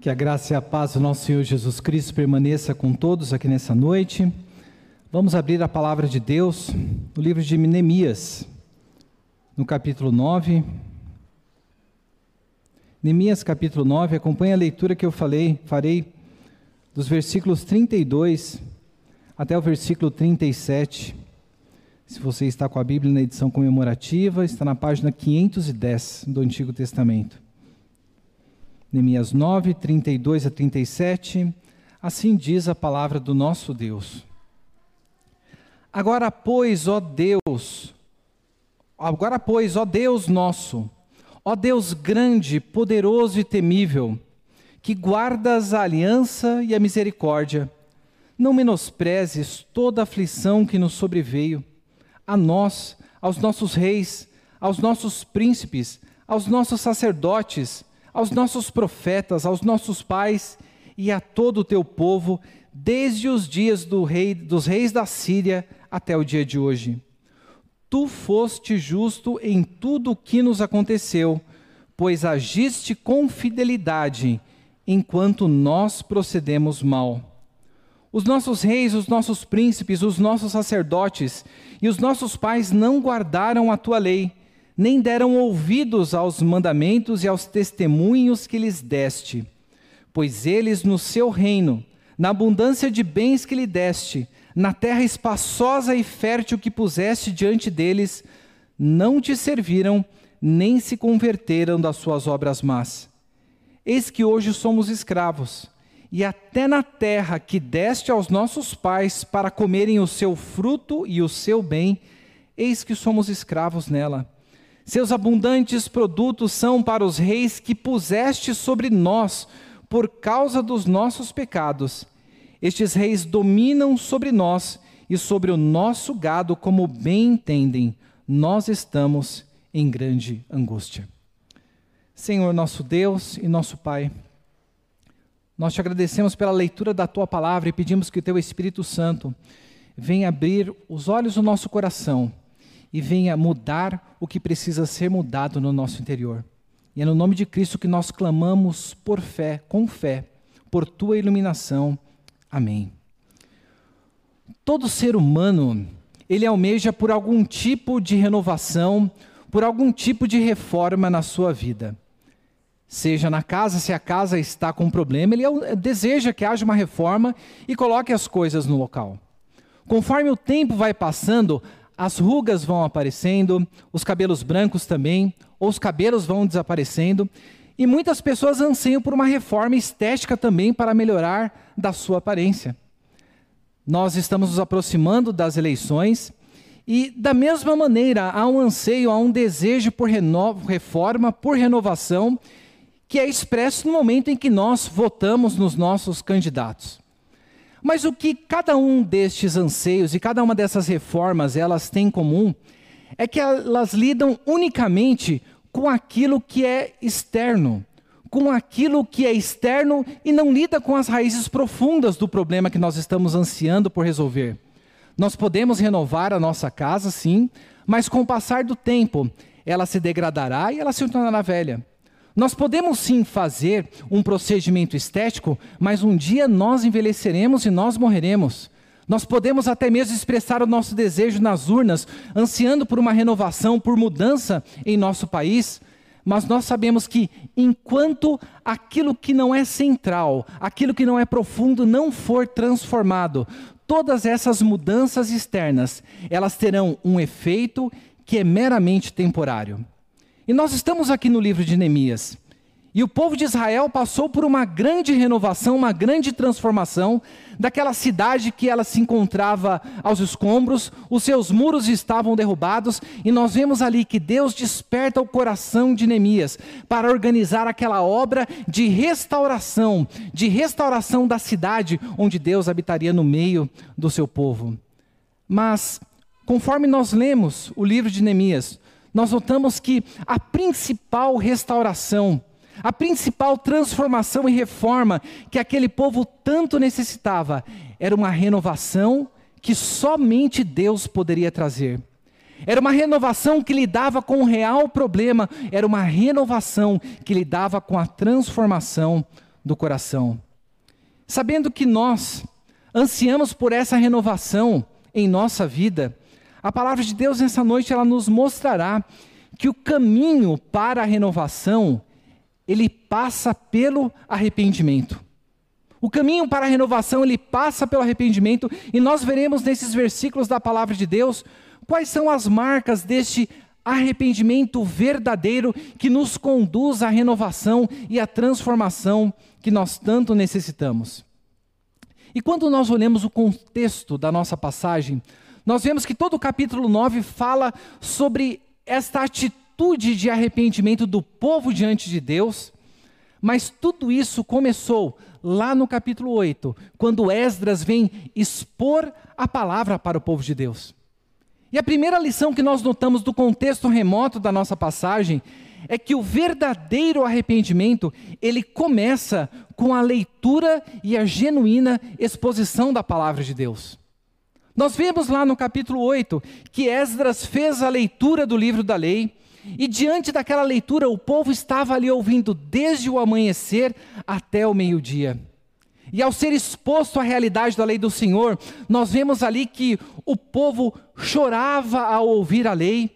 Que a graça e a paz do nosso Senhor Jesus Cristo permaneça com todos aqui nessa noite. Vamos abrir a palavra de Deus no livro de Neemias, no capítulo 9. Neemias capítulo 9, acompanhe a leitura que eu falei, farei dos versículos 32 até o versículo 37. Se você está com a Bíblia na edição comemorativa, está na página 510 do Antigo Testamento. Neemias 9, 32 a 37. Assim diz a palavra do nosso Deus. Agora, pois, ó Deus, agora, pois, ó Deus nosso, ó Deus grande, poderoso e temível, que guardas a aliança e a misericórdia, não menosprezes toda a aflição que nos sobreveio, a nós, aos nossos reis, aos nossos príncipes, aos nossos sacerdotes, aos nossos profetas, aos nossos pais e a todo o teu povo, desde os dias do rei, dos reis da Síria até o dia de hoje. Tu foste justo em tudo o que nos aconteceu, pois agiste com fidelidade, enquanto nós procedemos mal. Os nossos reis, os nossos príncipes, os nossos sacerdotes e os nossos pais não guardaram a tua lei nem deram ouvidos aos mandamentos e aos testemunhos que lhes deste. Pois eles, no seu reino, na abundância de bens que lhe deste, na terra espaçosa e fértil que puseste diante deles, não te serviram, nem se converteram das suas obras más. Eis que hoje somos escravos, e até na terra que deste aos nossos pais para comerem o seu fruto e o seu bem, eis que somos escravos nela seus abundantes produtos são para os reis que puseste sobre nós por causa dos nossos pecados. Estes reis dominam sobre nós e sobre o nosso gado como bem entendem. Nós estamos em grande angústia. Senhor nosso Deus e nosso Pai, nós te agradecemos pela leitura da tua palavra e pedimos que o teu Espírito Santo venha abrir os olhos do nosso coração e venha mudar o que precisa ser mudado no nosso interior. E é no nome de Cristo que nós clamamos por fé, com fé, por tua iluminação. Amém. Todo ser humano, ele almeja por algum tipo de renovação, por algum tipo de reforma na sua vida. Seja na casa, se a casa está com problema, ele deseja que haja uma reforma e coloque as coisas no local. Conforme o tempo vai passando, as rugas vão aparecendo, os cabelos brancos também, ou os cabelos vão desaparecendo, e muitas pessoas anseiam por uma reforma estética também para melhorar da sua aparência. Nós estamos nos aproximando das eleições e, da mesma maneira, há um anseio, há um desejo por reforma, por renovação, que é expresso no momento em que nós votamos nos nossos candidatos. Mas o que cada um destes anseios e cada uma dessas reformas elas têm em comum é que elas lidam unicamente com aquilo que é externo, com aquilo que é externo e não lida com as raízes profundas do problema que nós estamos ansiando por resolver. Nós podemos renovar a nossa casa, sim, mas com o passar do tempo, ela se degradará e ela se tornará velha. Nós podemos sim fazer um procedimento estético, mas um dia nós envelheceremos e nós morreremos. Nós podemos até mesmo expressar o nosso desejo nas urnas, ansiando por uma renovação, por mudança em nosso país, mas nós sabemos que enquanto aquilo que não é central, aquilo que não é profundo não for transformado, todas essas mudanças externas, elas terão um efeito que é meramente temporário. E nós estamos aqui no livro de Neemias. E o povo de Israel passou por uma grande renovação, uma grande transformação daquela cidade que ela se encontrava aos escombros, os seus muros estavam derrubados, e nós vemos ali que Deus desperta o coração de Neemias para organizar aquela obra de restauração, de restauração da cidade onde Deus habitaria no meio do seu povo. Mas, conforme nós lemos o livro de Neemias, nós notamos que a principal restauração, a principal transformação e reforma que aquele povo tanto necessitava era uma renovação que somente Deus poderia trazer. Era uma renovação que lidava com o real problema, era uma renovação que lidava com a transformação do coração. Sabendo que nós ansiamos por essa renovação em nossa vida, a palavra de Deus nessa noite ela nos mostrará que o caminho para a renovação ele passa pelo arrependimento. O caminho para a renovação ele passa pelo arrependimento e nós veremos nesses versículos da palavra de Deus quais são as marcas deste arrependimento verdadeiro que nos conduz à renovação e à transformação que nós tanto necessitamos. E quando nós olhamos o contexto da nossa passagem, nós vemos que todo o capítulo 9 fala sobre esta atitude de arrependimento do povo diante de Deus, mas tudo isso começou lá no capítulo 8, quando Esdras vem expor a palavra para o povo de Deus. E a primeira lição que nós notamos do contexto remoto da nossa passagem é que o verdadeiro arrependimento, ele começa com a leitura e a genuína exposição da palavra de Deus. Nós vemos lá no capítulo 8 que Esdras fez a leitura do livro da lei, e diante daquela leitura o povo estava ali ouvindo desde o amanhecer até o meio-dia. E ao ser exposto à realidade da lei do Senhor, nós vemos ali que o povo chorava ao ouvir a lei,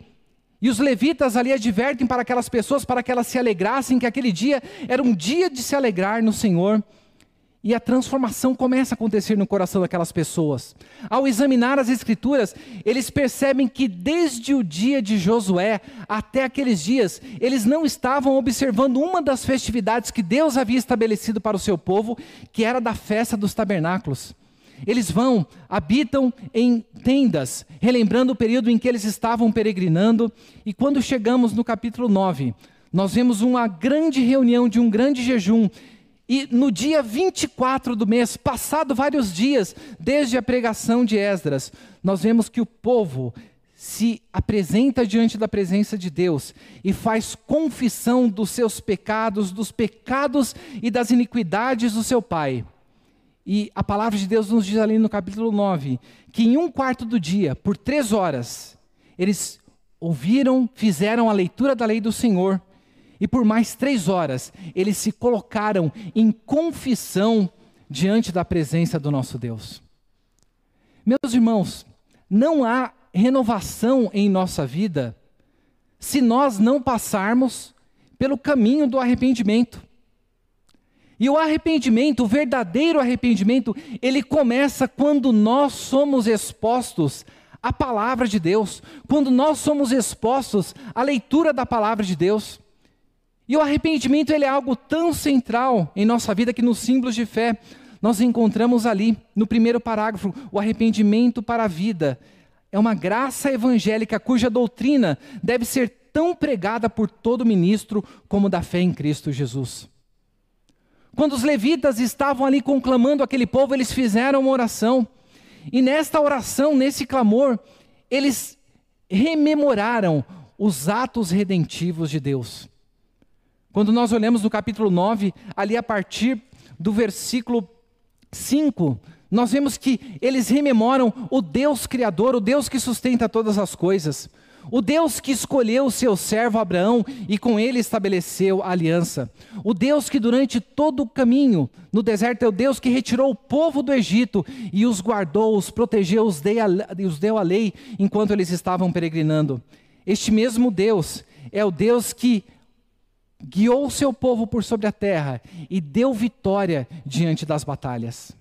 e os levitas ali advertem para aquelas pessoas para que elas se alegrassem, que aquele dia era um dia de se alegrar no Senhor. E a transformação começa a acontecer no coração daquelas pessoas. Ao examinar as Escrituras, eles percebem que desde o dia de Josué até aqueles dias, eles não estavam observando uma das festividades que Deus havia estabelecido para o seu povo, que era da festa dos tabernáculos. Eles vão, habitam em tendas, relembrando o período em que eles estavam peregrinando, e quando chegamos no capítulo 9, nós vemos uma grande reunião de um grande jejum, e no dia 24 do mês, passado vários dias desde a pregação de Esdras, nós vemos que o povo se apresenta diante da presença de Deus e faz confissão dos seus pecados, dos pecados e das iniquidades do seu pai. E a palavra de Deus nos diz ali no capítulo 9 que em um quarto do dia, por três horas, eles ouviram, fizeram a leitura da lei do Senhor, e por mais três horas eles se colocaram em confissão diante da presença do nosso Deus. Meus irmãos, não há renovação em nossa vida se nós não passarmos pelo caminho do arrependimento. E o arrependimento, o verdadeiro arrependimento, ele começa quando nós somos expostos à palavra de Deus, quando nós somos expostos à leitura da palavra de Deus. E o arrependimento ele é algo tão central em nossa vida que nos símbolos de fé nós encontramos ali, no primeiro parágrafo, o arrependimento para a vida. É uma graça evangélica cuja doutrina deve ser tão pregada por todo ministro como da fé em Cristo Jesus. Quando os levitas estavam ali conclamando aquele povo, eles fizeram uma oração. E nesta oração, nesse clamor, eles rememoraram os atos redentivos de Deus. Quando nós olhamos no capítulo 9, ali a partir do versículo 5, nós vemos que eles rememoram o Deus Criador, o Deus que sustenta todas as coisas. O Deus que escolheu o seu servo Abraão e com ele estabeleceu a aliança. O Deus que durante todo o caminho no deserto é o Deus que retirou o povo do Egito e os guardou, os protegeu, os a, os deu a lei enquanto eles estavam peregrinando. Este mesmo Deus é o Deus que guiou o seu povo por sobre a terra e deu vitória diante das batalhas.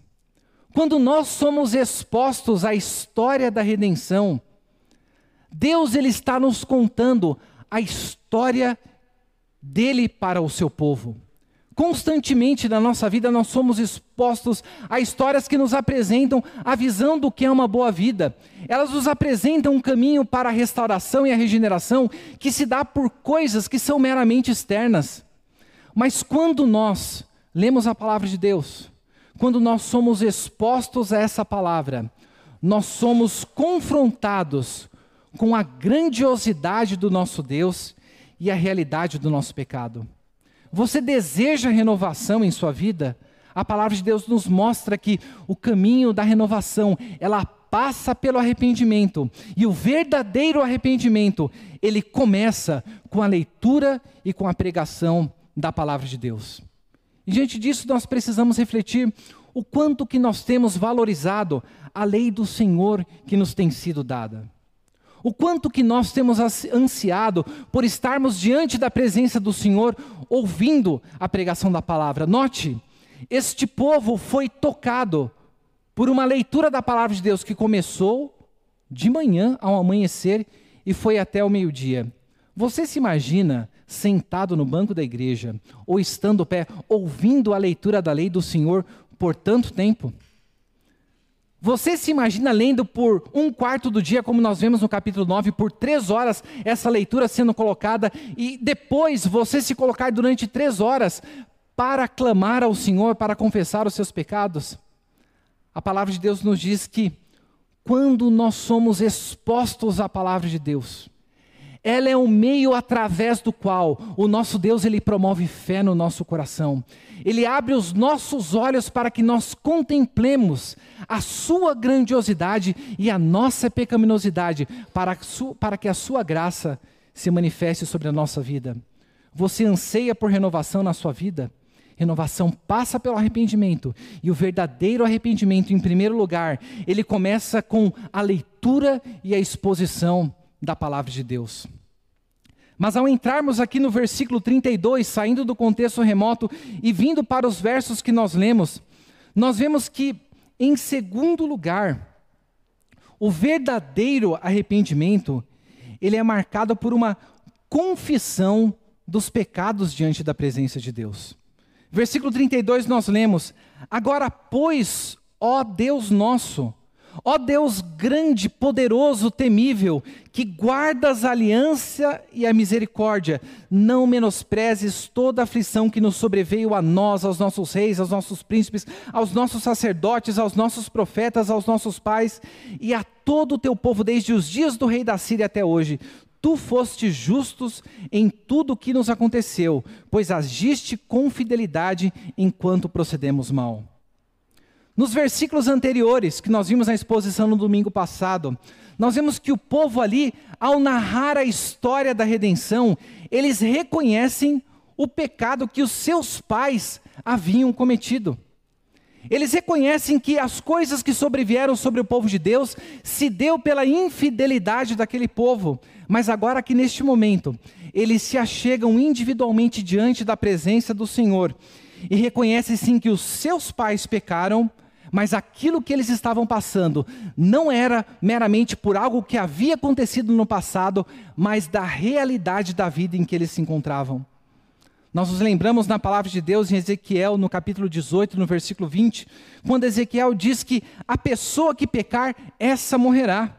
Quando nós somos expostos à história da redenção, Deus ele está nos contando a história dele para o seu povo. Constantemente na nossa vida nós somos expostos a histórias que nos apresentam a visão do que é uma boa vida. Elas nos apresentam um caminho para a restauração e a regeneração que se dá por coisas que são meramente externas. Mas quando nós lemos a palavra de Deus, quando nós somos expostos a essa palavra, nós somos confrontados com a grandiosidade do nosso Deus e a realidade do nosso pecado. Você deseja renovação em sua vida? A palavra de Deus nos mostra que o caminho da renovação, ela passa pelo arrependimento. E o verdadeiro arrependimento, ele começa com a leitura e com a pregação da palavra de Deus. E diante disso nós precisamos refletir o quanto que nós temos valorizado a lei do Senhor que nos tem sido dada. O quanto que nós temos ansiado por estarmos diante da presença do Senhor, ouvindo a pregação da palavra. Note, este povo foi tocado por uma leitura da palavra de Deus que começou de manhã ao amanhecer e foi até o meio-dia. Você se imagina sentado no banco da igreja ou estando pé, ouvindo a leitura da lei do Senhor por tanto tempo? Você se imagina lendo por um quarto do dia, como nós vemos no capítulo 9, por três horas, essa leitura sendo colocada, e depois você se colocar durante três horas para clamar ao Senhor, para confessar os seus pecados? A palavra de Deus nos diz que quando nós somos expostos à palavra de Deus, ela é um meio através do qual o nosso Deus ele promove fé no nosso coração. Ele abre os nossos olhos para que nós contemplemos a sua grandiosidade e a nossa pecaminosidade, para, para que a sua graça se manifeste sobre a nossa vida. Você anseia por renovação na sua vida? Renovação passa pelo arrependimento, e o verdadeiro arrependimento, em primeiro lugar, ele começa com a leitura e a exposição da palavra de Deus. Mas ao entrarmos aqui no versículo 32, saindo do contexto remoto e vindo para os versos que nós lemos, nós vemos que, em segundo lugar, o verdadeiro arrependimento, ele é marcado por uma confissão dos pecados diante da presença de Deus. Versículo 32 nós lemos: Agora, pois, ó Deus nosso, ó Deus grande, poderoso, temível, que guardas a aliança e a misericórdia, não menosprezes toda a aflição que nos sobreveio a nós, aos nossos reis, aos nossos príncipes, aos nossos sacerdotes, aos nossos profetas, aos nossos pais e a todo o teu povo desde os dias do rei da Síria até hoje tu foste justos em tudo o que nos aconteceu, pois agiste com fidelidade enquanto procedemos mal. Nos versículos anteriores, que nós vimos na exposição no domingo passado, nós vemos que o povo ali, ao narrar a história da redenção, eles reconhecem o pecado que os seus pais haviam cometido. Eles reconhecem que as coisas que sobrevieram sobre o povo de Deus se deu pela infidelidade daquele povo, mas agora que neste momento eles se achegam individualmente diante da presença do Senhor e reconhecem sim que os seus pais pecaram, mas aquilo que eles estavam passando não era meramente por algo que havia acontecido no passado, mas da realidade da vida em que eles se encontravam. Nós nos lembramos na palavra de Deus em Ezequiel, no capítulo 18, no versículo 20, quando Ezequiel diz que a pessoa que pecar, essa morrerá.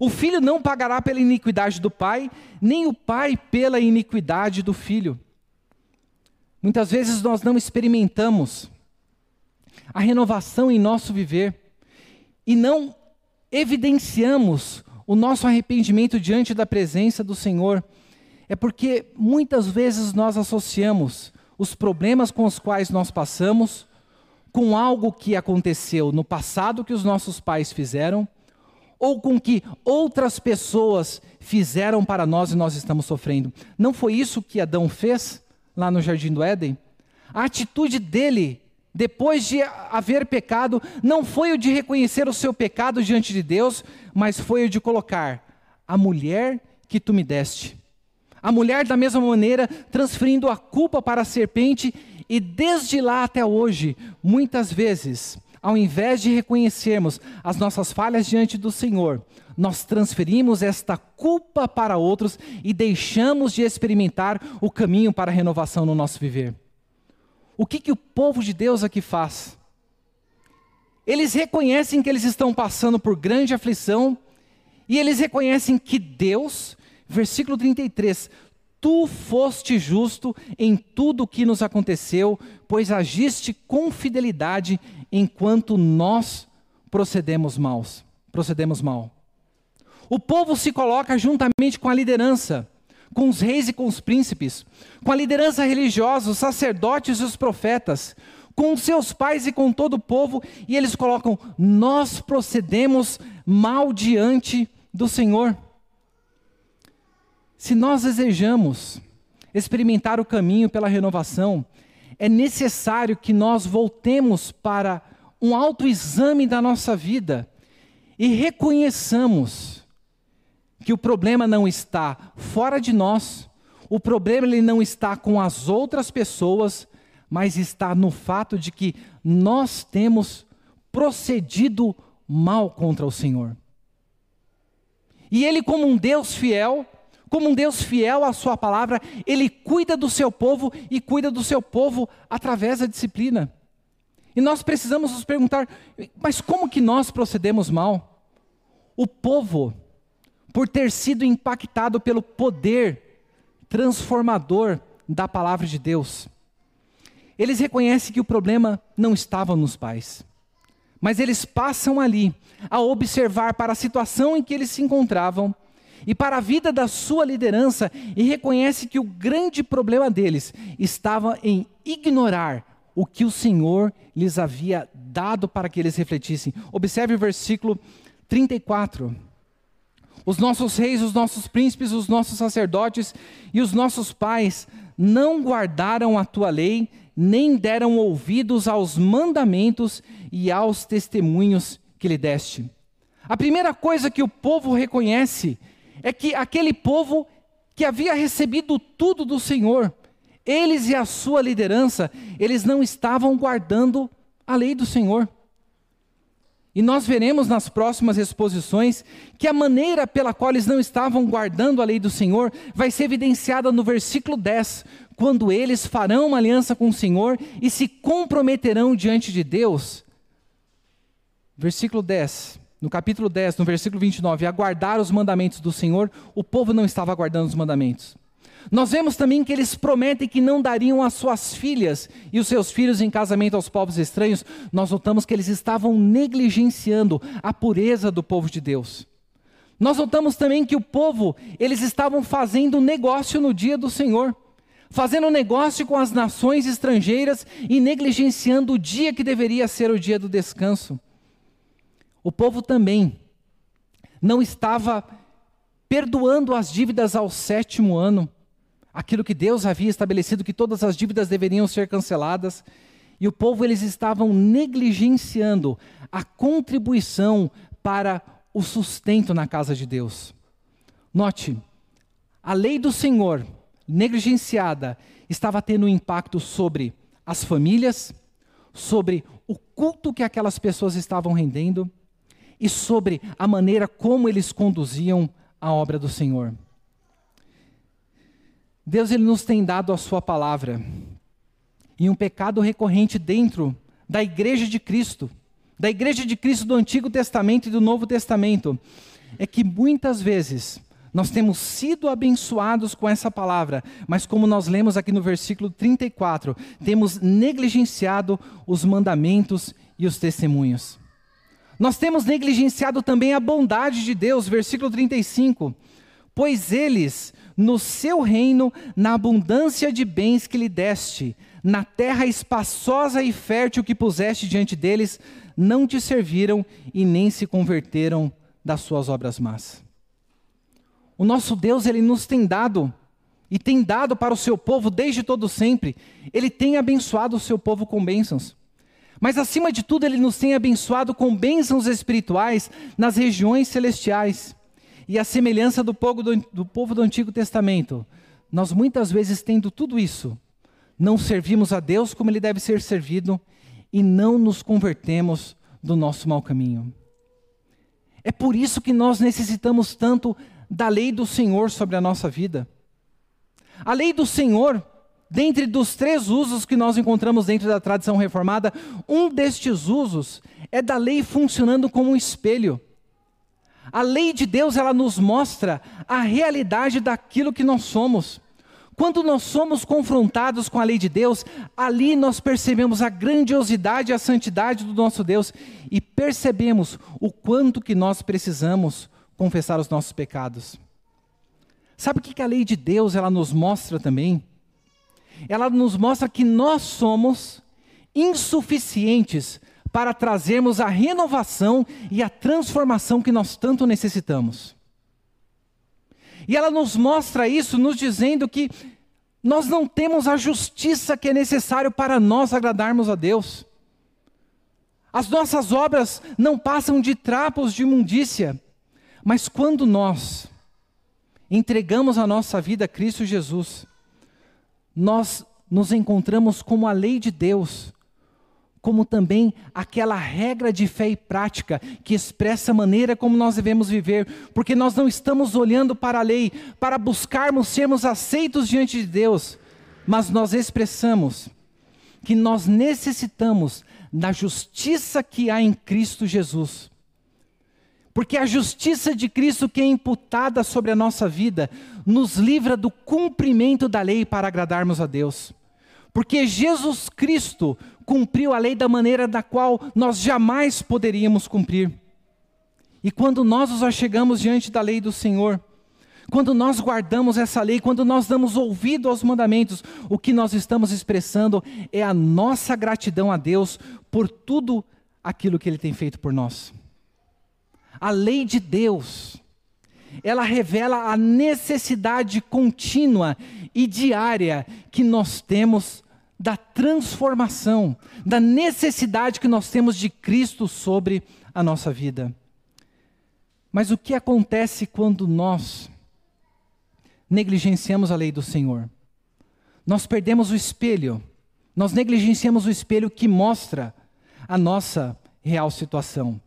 O filho não pagará pela iniquidade do pai, nem o pai pela iniquidade do filho. Muitas vezes nós não experimentamos a renovação em nosso viver e não evidenciamos o nosso arrependimento diante da presença do Senhor é porque muitas vezes nós associamos os problemas com os quais nós passamos com algo que aconteceu no passado que os nossos pais fizeram, ou com que outras pessoas fizeram para nós e nós estamos sofrendo. Não foi isso que Adão fez lá no jardim do Éden? A atitude dele, depois de haver pecado, não foi o de reconhecer o seu pecado diante de Deus, mas foi o de colocar a mulher que tu me deste a mulher, da mesma maneira, transferindo a culpa para a serpente, e desde lá até hoje, muitas vezes, ao invés de reconhecermos as nossas falhas diante do Senhor, nós transferimos esta culpa para outros e deixamos de experimentar o caminho para a renovação no nosso viver. O que, que o povo de Deus aqui faz? Eles reconhecem que eles estão passando por grande aflição e eles reconhecem que Deus Versículo 33: Tu foste justo em tudo o que nos aconteceu, pois agiste com fidelidade enquanto nós procedemos maus, procedemos mal. O povo se coloca juntamente com a liderança, com os reis e com os príncipes, com a liderança religiosa, os sacerdotes e os profetas, com seus pais e com todo o povo, e eles colocam: Nós procedemos mal diante do Senhor. Se nós desejamos experimentar o caminho pela renovação, é necessário que nós voltemos para um autoexame da nossa vida e reconheçamos que o problema não está fora de nós, o problema ele não está com as outras pessoas, mas está no fato de que nós temos procedido mal contra o Senhor. E Ele, como um Deus fiel, como um Deus fiel à Sua palavra, Ele cuida do seu povo e cuida do seu povo através da disciplina. E nós precisamos nos perguntar, mas como que nós procedemos mal? O povo, por ter sido impactado pelo poder transformador da palavra de Deus, eles reconhecem que o problema não estava nos pais, mas eles passam ali a observar para a situação em que eles se encontravam e para a vida da sua liderança e reconhece que o grande problema deles estava em ignorar o que o Senhor lhes havia dado para que eles refletissem. Observe o versículo 34. Os nossos reis, os nossos príncipes, os nossos sacerdotes e os nossos pais não guardaram a tua lei, nem deram ouvidos aos mandamentos e aos testemunhos que lhe deste. A primeira coisa que o povo reconhece é que aquele povo que havia recebido tudo do Senhor, eles e a sua liderança, eles não estavam guardando a lei do Senhor. E nós veremos nas próximas exposições que a maneira pela qual eles não estavam guardando a lei do Senhor vai ser evidenciada no versículo 10, quando eles farão uma aliança com o Senhor e se comprometerão diante de Deus. Versículo 10, no capítulo 10, no versículo 29, aguardar os mandamentos do Senhor, o povo não estava aguardando os mandamentos. Nós vemos também que eles prometem que não dariam as suas filhas e os seus filhos em casamento aos povos estranhos. Nós notamos que eles estavam negligenciando a pureza do povo de Deus. Nós notamos também que o povo, eles estavam fazendo negócio no dia do Senhor fazendo negócio com as nações estrangeiras e negligenciando o dia que deveria ser o dia do descanso. O povo também não estava perdoando as dívidas ao sétimo ano, aquilo que Deus havia estabelecido que todas as dívidas deveriam ser canceladas, e o povo eles estavam negligenciando a contribuição para o sustento na casa de Deus. Note, a lei do Senhor negligenciada estava tendo um impacto sobre as famílias, sobre o culto que aquelas pessoas estavam rendendo e sobre a maneira como eles conduziam a obra do Senhor. Deus ele nos tem dado a sua palavra. E um pecado recorrente dentro da igreja de Cristo, da igreja de Cristo do Antigo Testamento e do Novo Testamento, é que muitas vezes nós temos sido abençoados com essa palavra, mas como nós lemos aqui no versículo 34, temos negligenciado os mandamentos e os testemunhos. Nós temos negligenciado também a bondade de Deus, versículo 35. Pois eles, no seu reino, na abundância de bens que lhe deste, na terra espaçosa e fértil que puseste diante deles, não te serviram e nem se converteram das suas obras más. O nosso Deus, ele nos tem dado e tem dado para o seu povo desde todo sempre. Ele tem abençoado o seu povo com bênçãos. Mas acima de tudo, ele nos tem abençoado com bênçãos espirituais nas regiões celestiais. E a semelhança do povo do, do povo do Antigo Testamento, nós muitas vezes tendo tudo isso, não servimos a Deus como ele deve ser servido e não nos convertemos do nosso mau caminho. É por isso que nós necessitamos tanto da lei do Senhor sobre a nossa vida. A lei do Senhor, dentre dos três usos que nós encontramos dentro da tradição reformada, um destes usos é da lei funcionando como um espelho. A lei de Deus, ela nos mostra a realidade daquilo que nós somos. Quando nós somos confrontados com a lei de Deus, ali nós percebemos a grandiosidade e a santidade do nosso Deus e percebemos o quanto que nós precisamos confessar os nossos pecados. Sabe o que a lei de Deus ela nos mostra também? Ela nos mostra que nós somos insuficientes para trazermos a renovação e a transformação que nós tanto necessitamos. E ela nos mostra isso nos dizendo que nós não temos a justiça que é necessário para nós agradarmos a Deus. As nossas obras não passam de trapos de imundícia, mas quando nós entregamos a nossa vida a Cristo Jesus, nós nos encontramos como a lei de Deus, como também aquela regra de fé e prática que expressa a maneira como nós devemos viver, porque nós não estamos olhando para a lei para buscarmos sermos aceitos diante de Deus, mas nós expressamos que nós necessitamos da justiça que há em Cristo Jesus. Porque a justiça de Cristo que é imputada sobre a nossa vida nos livra do cumprimento da lei para agradarmos a Deus. Porque Jesus Cristo cumpriu a lei da maneira da qual nós jamais poderíamos cumprir. E quando nós nos achegamos diante da lei do Senhor, quando nós guardamos essa lei, quando nós damos ouvido aos mandamentos, o que nós estamos expressando é a nossa gratidão a Deus por tudo aquilo que Ele tem feito por nós. A lei de Deus, ela revela a necessidade contínua e diária que nós temos da transformação, da necessidade que nós temos de Cristo sobre a nossa vida. Mas o que acontece quando nós negligenciamos a lei do Senhor? Nós perdemos o espelho, nós negligenciamos o espelho que mostra a nossa real situação.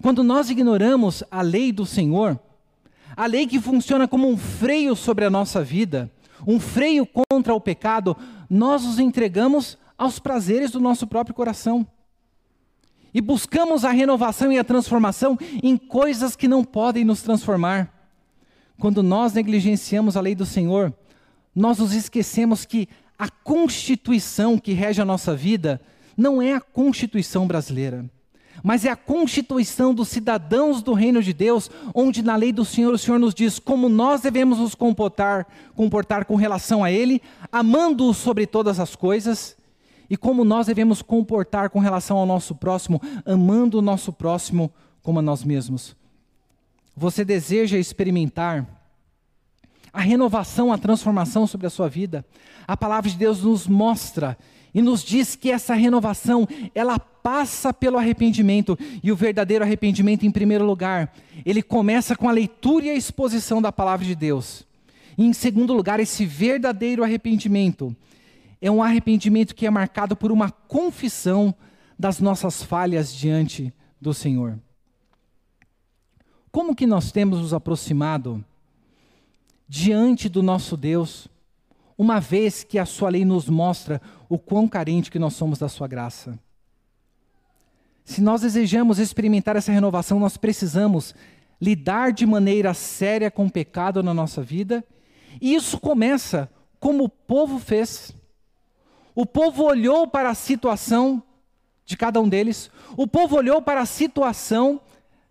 Quando nós ignoramos a lei do Senhor, a lei que funciona como um freio sobre a nossa vida, um freio contra o pecado, nós os entregamos aos prazeres do nosso próprio coração. E buscamos a renovação e a transformação em coisas que não podem nos transformar. Quando nós negligenciamos a lei do Senhor, nós nos esquecemos que a constituição que rege a nossa vida não é a constituição brasileira mas é a constituição dos cidadãos do reino de Deus, onde na lei do Senhor o Senhor nos diz como nós devemos nos comportar, comportar com relação a Ele, amando-o sobre todas as coisas, e como nós devemos comportar com relação ao nosso próximo, amando o nosso próximo como a nós mesmos. Você deseja experimentar a renovação, a transformação sobre a sua vida? A palavra de Deus nos mostra e nos diz que essa renovação, ela passa pelo arrependimento, e o verdadeiro arrependimento, em primeiro lugar, ele começa com a leitura e a exposição da palavra de Deus. E em segundo lugar, esse verdadeiro arrependimento é um arrependimento que é marcado por uma confissão das nossas falhas diante do Senhor. Como que nós temos nos aproximado diante do nosso Deus? uma vez que a sua lei nos mostra o quão carente que nós somos da sua graça. Se nós desejamos experimentar essa renovação, nós precisamos lidar de maneira séria com o pecado na nossa vida, e isso começa como o povo fez. O povo olhou para a situação de cada um deles, o povo olhou para a situação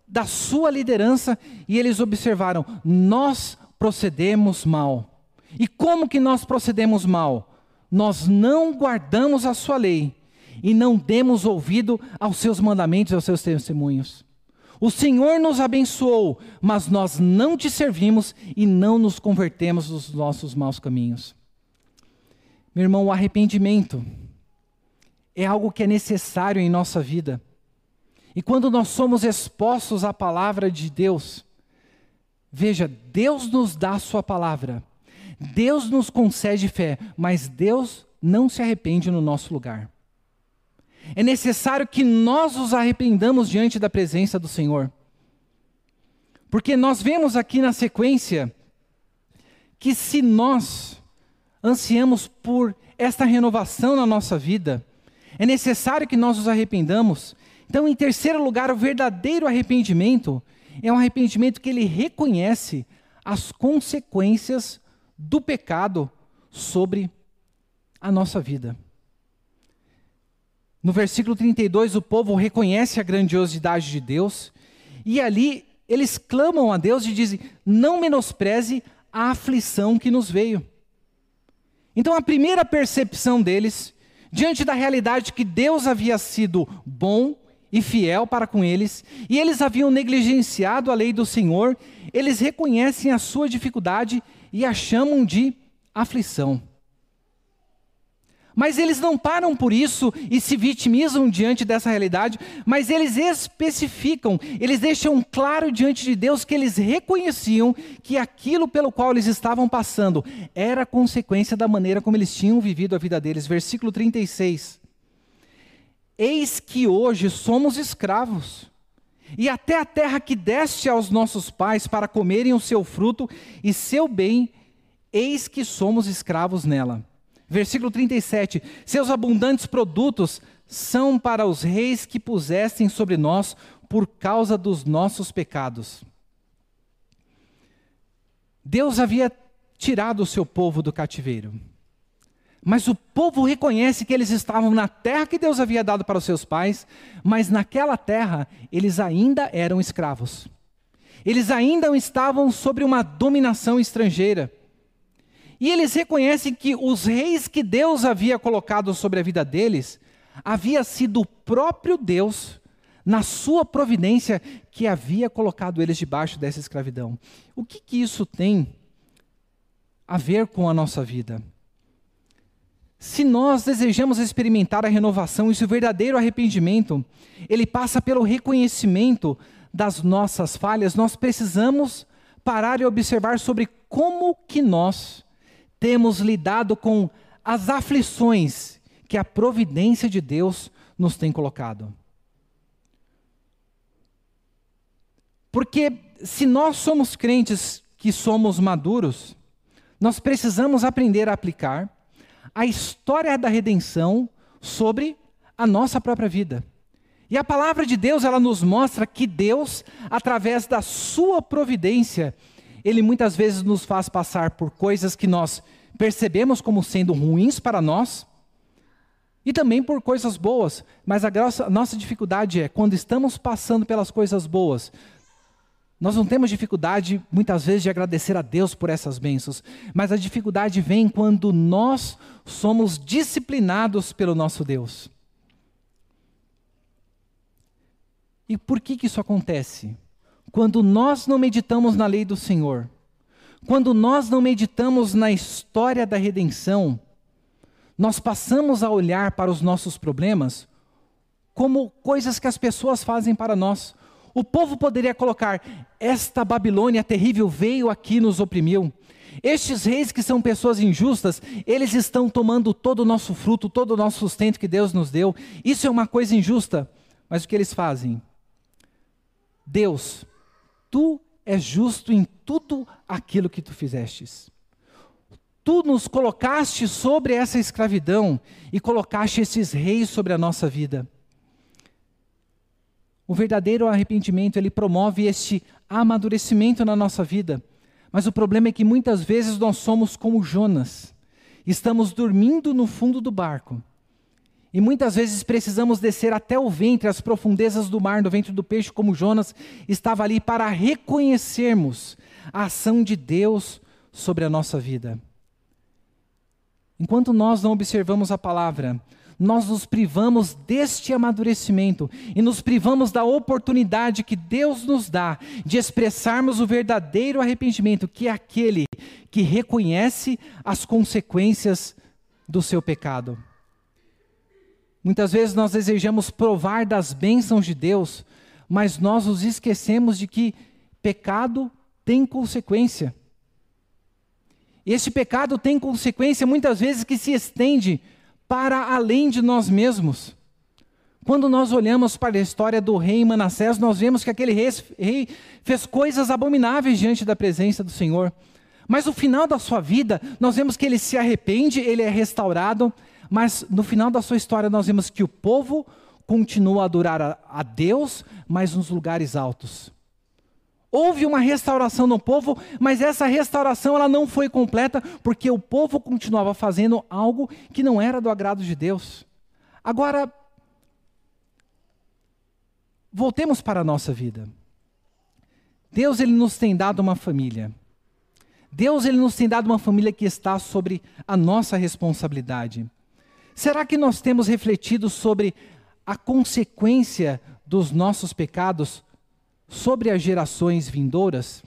da sua liderança e eles observaram: nós procedemos mal. E como que nós procedemos mal? Nós não guardamos a sua lei e não demos ouvido aos seus mandamentos e aos seus testemunhos. O Senhor nos abençoou, mas nós não te servimos e não nos convertemos dos nossos maus caminhos. Meu irmão, o arrependimento é algo que é necessário em nossa vida. E quando nós somos expostos à palavra de Deus, veja, Deus nos dá a sua palavra Deus nos concede fé, mas Deus não se arrepende no nosso lugar. É necessário que nós nos arrependamos diante da presença do Senhor. Porque nós vemos aqui na sequência que se nós ansiamos por esta renovação na nossa vida, é necessário que nós nos arrependamos. Então, em terceiro lugar, o verdadeiro arrependimento é um arrependimento que ele reconhece as consequências do pecado sobre a nossa vida. No versículo 32, o povo reconhece a grandiosidade de Deus, e ali eles clamam a Deus e dizem: Não menospreze a aflição que nos veio. Então, a primeira percepção deles, diante da realidade que Deus havia sido bom e fiel para com eles, e eles haviam negligenciado a lei do Senhor, eles reconhecem a sua dificuldade e a chamam de aflição. Mas eles não param por isso e se vitimizam diante dessa realidade, mas eles especificam, eles deixam claro diante de Deus que eles reconheciam que aquilo pelo qual eles estavam passando era consequência da maneira como eles tinham vivido a vida deles. Versículo 36. Eis que hoje somos escravos, e até a terra que deste aos nossos pais para comerem o seu fruto e seu bem, eis que somos escravos nela. Versículo 37: Seus abundantes produtos são para os reis que pusessem sobre nós por causa dos nossos pecados. Deus havia tirado o seu povo do cativeiro. Mas o povo reconhece que eles estavam na terra que Deus havia dado para os seus pais, mas naquela terra eles ainda eram escravos. Eles ainda estavam sobre uma dominação estrangeira. E eles reconhecem que os reis que Deus havia colocado sobre a vida deles, havia sido o próprio Deus, na sua providência, que havia colocado eles debaixo dessa escravidão. O que, que isso tem a ver com a nossa vida? Se nós desejamos experimentar a renovação e o verdadeiro arrependimento, ele passa pelo reconhecimento das nossas falhas, nós precisamos parar e observar sobre como que nós temos lidado com as aflições que a providência de Deus nos tem colocado. Porque se nós somos crentes que somos maduros, nós precisamos aprender a aplicar a história da redenção sobre a nossa própria vida. E a palavra de Deus, ela nos mostra que Deus, através da sua providência, ele muitas vezes nos faz passar por coisas que nós percebemos como sendo ruins para nós, e também por coisas boas, mas a, nossa dificuldade é quando estamos passando pelas coisas boas, nós não temos dificuldade, muitas vezes, de agradecer a Deus por essas bênçãos, mas a dificuldade vem quando nós somos disciplinados pelo nosso Deus. E por que, que isso acontece? Quando nós não meditamos na lei do Senhor, quando nós não meditamos na história da redenção, nós passamos a olhar para os nossos problemas como coisas que as pessoas fazem para nós. O povo poderia colocar: esta Babilônia terrível veio aqui e nos oprimiu. Estes reis que são pessoas injustas, eles estão tomando todo o nosso fruto, todo o nosso sustento que Deus nos deu. Isso é uma coisa injusta. Mas o que eles fazem? Deus, tu és justo em tudo aquilo que tu fizestes. Tu nos colocaste sobre essa escravidão e colocaste esses reis sobre a nossa vida. O verdadeiro arrependimento, ele promove este amadurecimento na nossa vida. Mas o problema é que muitas vezes nós somos como Jonas. Estamos dormindo no fundo do barco. E muitas vezes precisamos descer até o ventre, as profundezas do mar, no ventre do peixe, como Jonas estava ali, para reconhecermos a ação de Deus sobre a nossa vida. Enquanto nós não observamos a palavra, nós nos privamos deste amadurecimento e nos privamos da oportunidade que Deus nos dá de expressarmos o verdadeiro arrependimento, que é aquele que reconhece as consequências do seu pecado. Muitas vezes nós desejamos provar das bênçãos de Deus, mas nós nos esquecemos de que pecado tem consequência. Este pecado tem consequência muitas vezes que se estende para além de nós mesmos. Quando nós olhamos para a história do rei Manassés, nós vemos que aquele rei, fez coisas abomináveis diante da presença do Senhor. Mas no final da sua vida, nós vemos que ele se arrepende, ele é restaurado, mas no final da sua história nós vemos que o povo continua a adorar a Deus, mas nos lugares altos. Houve uma restauração no povo, mas essa restauração ela não foi completa porque o povo continuava fazendo algo que não era do agrado de Deus. Agora, voltemos para a nossa vida. Deus ele nos tem dado uma família. Deus ele nos tem dado uma família que está sobre a nossa responsabilidade. Será que nós temos refletido sobre a consequência dos nossos pecados sobre as gerações vindouras?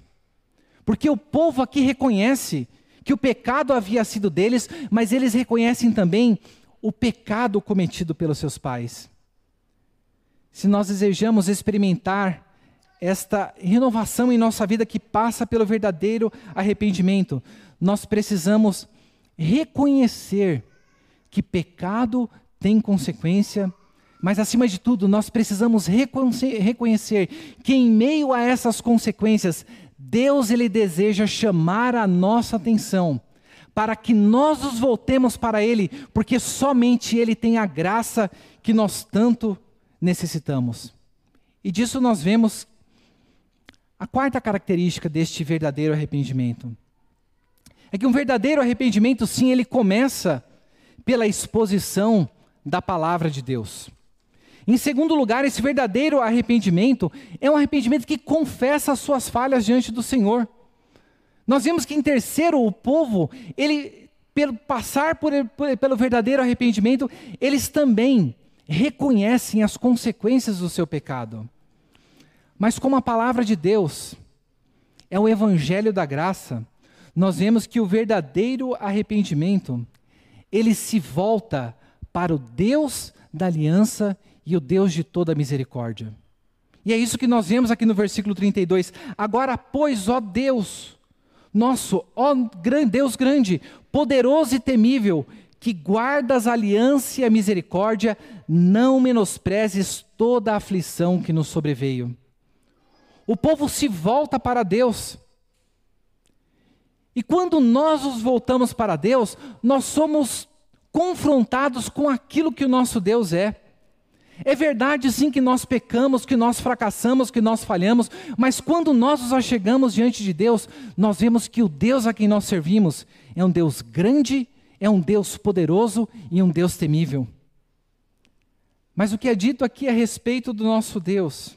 Porque o povo aqui reconhece que o pecado havia sido deles, mas eles reconhecem também o pecado cometido pelos seus pais. Se nós desejamos experimentar esta renovação em nossa vida que passa pelo verdadeiro arrependimento, nós precisamos reconhecer que pecado tem consequência, mas acima de tudo, nós precisamos reconhecer que em meio a essas consequências, Deus ele deseja chamar a nossa atenção para que nós nos voltemos para ele, porque somente ele tem a graça que nós tanto necessitamos. E disso nós vemos a quarta característica deste verdadeiro arrependimento. É que um verdadeiro arrependimento, sim, ele começa pela exposição da palavra de Deus. Em segundo lugar, esse verdadeiro arrependimento é um arrependimento que confessa as suas falhas diante do Senhor. Nós vimos que em terceiro, o povo, ele, pelo passar por, por, pelo verdadeiro arrependimento, eles também reconhecem as consequências do seu pecado. Mas como a palavra de Deus é o evangelho da graça, nós vemos que o verdadeiro arrependimento, ele se volta para o Deus da aliança e o Deus de toda misericórdia. E é isso que nós vemos aqui no versículo 32. Agora, pois, ó Deus, nosso, ó Deus grande, poderoso e temível, que guardas a aliança e a misericórdia, não menosprezes toda a aflição que nos sobreveio. O povo se volta para Deus. E quando nós nos voltamos para Deus, nós somos confrontados com aquilo que o nosso Deus é. É verdade sim que nós pecamos, que nós fracassamos, que nós falhamos, mas quando nós nos achegamos diante de Deus, nós vemos que o Deus a quem nós servimos é um Deus grande, é um Deus poderoso e um Deus temível. Mas o que é dito aqui a respeito do nosso Deus?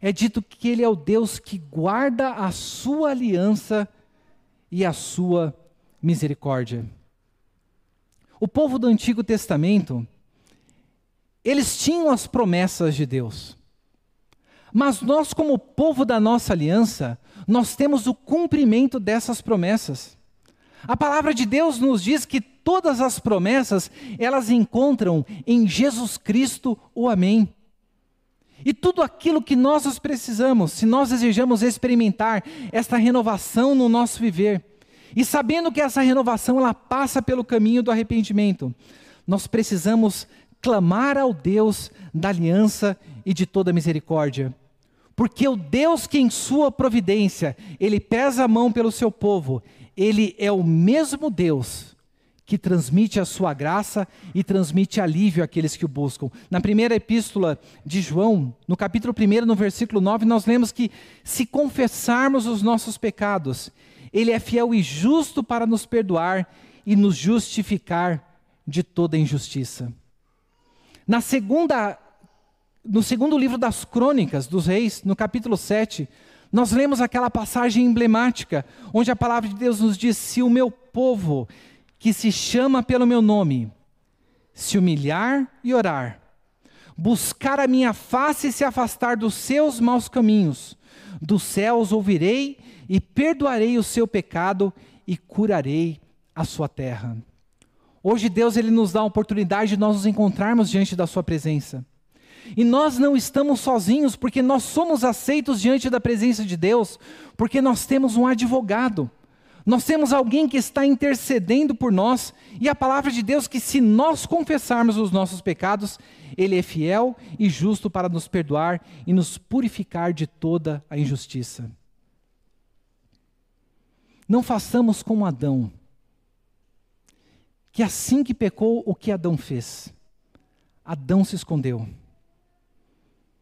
É dito que Ele é o Deus que guarda a sua aliança e a sua misericórdia. O povo do Antigo Testamento, eles tinham as promessas de Deus. Mas nós, como povo da nossa aliança, nós temos o cumprimento dessas promessas. A palavra de Deus nos diz que todas as promessas, elas encontram em Jesus Cristo o Amém. E tudo aquilo que nós precisamos, se nós desejamos experimentar esta renovação no nosso viver, e sabendo que essa renovação ela passa pelo caminho do arrependimento, nós precisamos clamar ao Deus da aliança e de toda misericórdia. Porque o Deus que em sua providência, ele pesa a mão pelo seu povo, ele é o mesmo Deus que transmite a sua graça e transmite alívio àqueles que o buscam. Na primeira epístola de João, no capítulo 1, no versículo 9, nós lemos que se confessarmos os nossos pecados, ele é fiel e justo para nos perdoar e nos justificar de toda injustiça. Na segunda, no segundo livro das Crônicas dos Reis, no capítulo 7, nós lemos aquela passagem emblemática, onde a palavra de Deus nos diz: Se o meu povo, que se chama pelo meu nome, se humilhar e orar, buscar a minha face e se afastar dos seus maus caminhos, dos céus ouvirei e perdoarei o seu pecado e curarei a sua terra. Hoje Deus ele nos dá a oportunidade de nós nos encontrarmos diante da sua presença. E nós não estamos sozinhos, porque nós somos aceitos diante da presença de Deus, porque nós temos um advogado. Nós temos alguém que está intercedendo por nós, e a palavra de Deus que se nós confessarmos os nossos pecados, ele é fiel e justo para nos perdoar e nos purificar de toda a injustiça. Não façamos como Adão que assim que pecou, o que Adão fez? Adão se escondeu.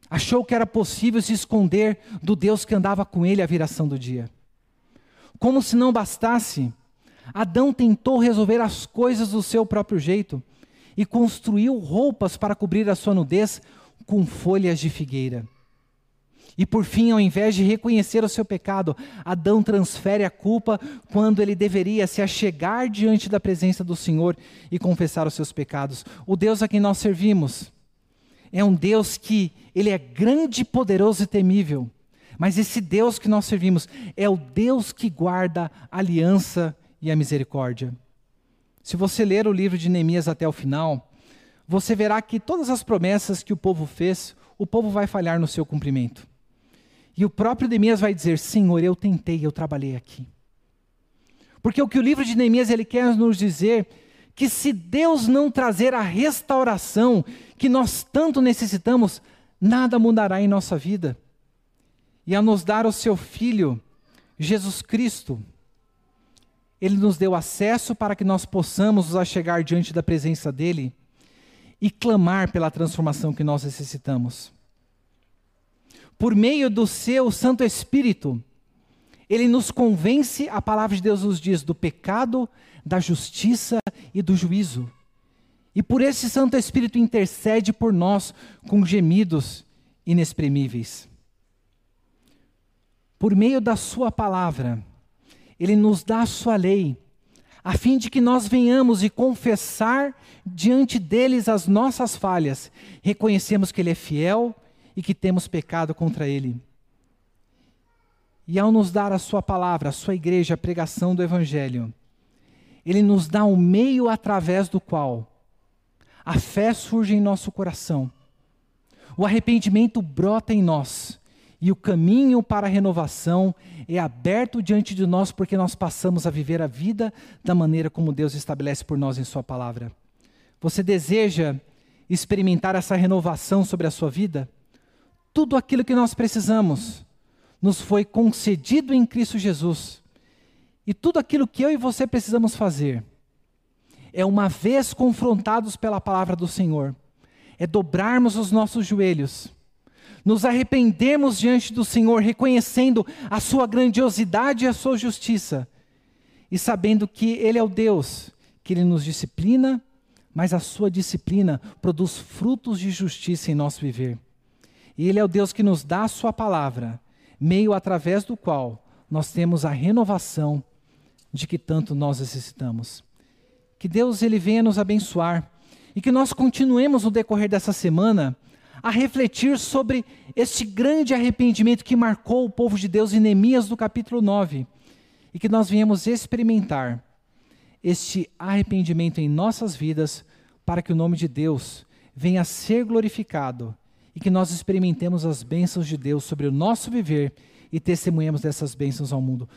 Achou que era possível se esconder do Deus que andava com ele à viração do dia. Como se não bastasse, Adão tentou resolver as coisas do seu próprio jeito e construiu roupas para cobrir a sua nudez com folhas de figueira. E por fim, ao invés de reconhecer o seu pecado, Adão transfere a culpa quando ele deveria se achegar diante da presença do Senhor e confessar os seus pecados. O Deus a quem nós servimos é um Deus que ele é grande, poderoso e temível. Mas esse Deus que nós servimos é o Deus que guarda a aliança e a misericórdia. Se você ler o livro de Neemias até o final, você verá que todas as promessas que o povo fez, o povo vai falhar no seu cumprimento. E o próprio Neemias vai dizer: Senhor, eu tentei, eu trabalhei aqui. Porque o que o livro de Neemias ele quer nos dizer que se Deus não trazer a restauração que nós tanto necessitamos, nada mudará em nossa vida. E a nos dar o seu filho, Jesus Cristo, ele nos deu acesso para que nós possamos nos achegar diante da presença dele e clamar pela transformação que nós necessitamos. Por meio do seu Santo Espírito, ele nos convence, a palavra de Deus nos diz, do pecado, da justiça e do juízo. E por esse Santo Espírito intercede por nós com gemidos inexprimíveis. Por meio da Sua palavra, Ele nos dá a Sua lei, a fim de que nós venhamos e confessar diante deles as nossas falhas, reconhecemos que Ele é fiel e que temos pecado contra Ele. E ao nos dar a Sua palavra, a Sua igreja, a pregação do Evangelho, Ele nos dá um meio através do qual a fé surge em nosso coração, o arrependimento brota em nós e o caminho para a renovação é aberto diante de nós porque nós passamos a viver a vida da maneira como Deus estabelece por nós em Sua palavra. Você deseja experimentar essa renovação sobre a sua vida? Tudo aquilo que nós precisamos nos foi concedido em Cristo Jesus. E tudo aquilo que eu e você precisamos fazer é, uma vez confrontados pela palavra do Senhor, é dobrarmos os nossos joelhos, nos arrependermos diante do Senhor, reconhecendo a sua grandiosidade e a sua justiça, e sabendo que Ele é o Deus, que Ele nos disciplina, mas a sua disciplina produz frutos de justiça em nosso viver. E Ele é o Deus que nos dá a sua palavra meio através do qual nós temos a renovação de que tanto nós necessitamos. Que Deus ele venha nos abençoar e que nós continuemos no decorrer dessa semana a refletir sobre este grande arrependimento que marcou o povo de Deus em Neemias do capítulo 9 e que nós venhamos experimentar este arrependimento em nossas vidas para que o nome de Deus venha a ser glorificado e que nós experimentemos as bênçãos de Deus sobre o nosso viver e testemunhemos dessas bênçãos ao mundo.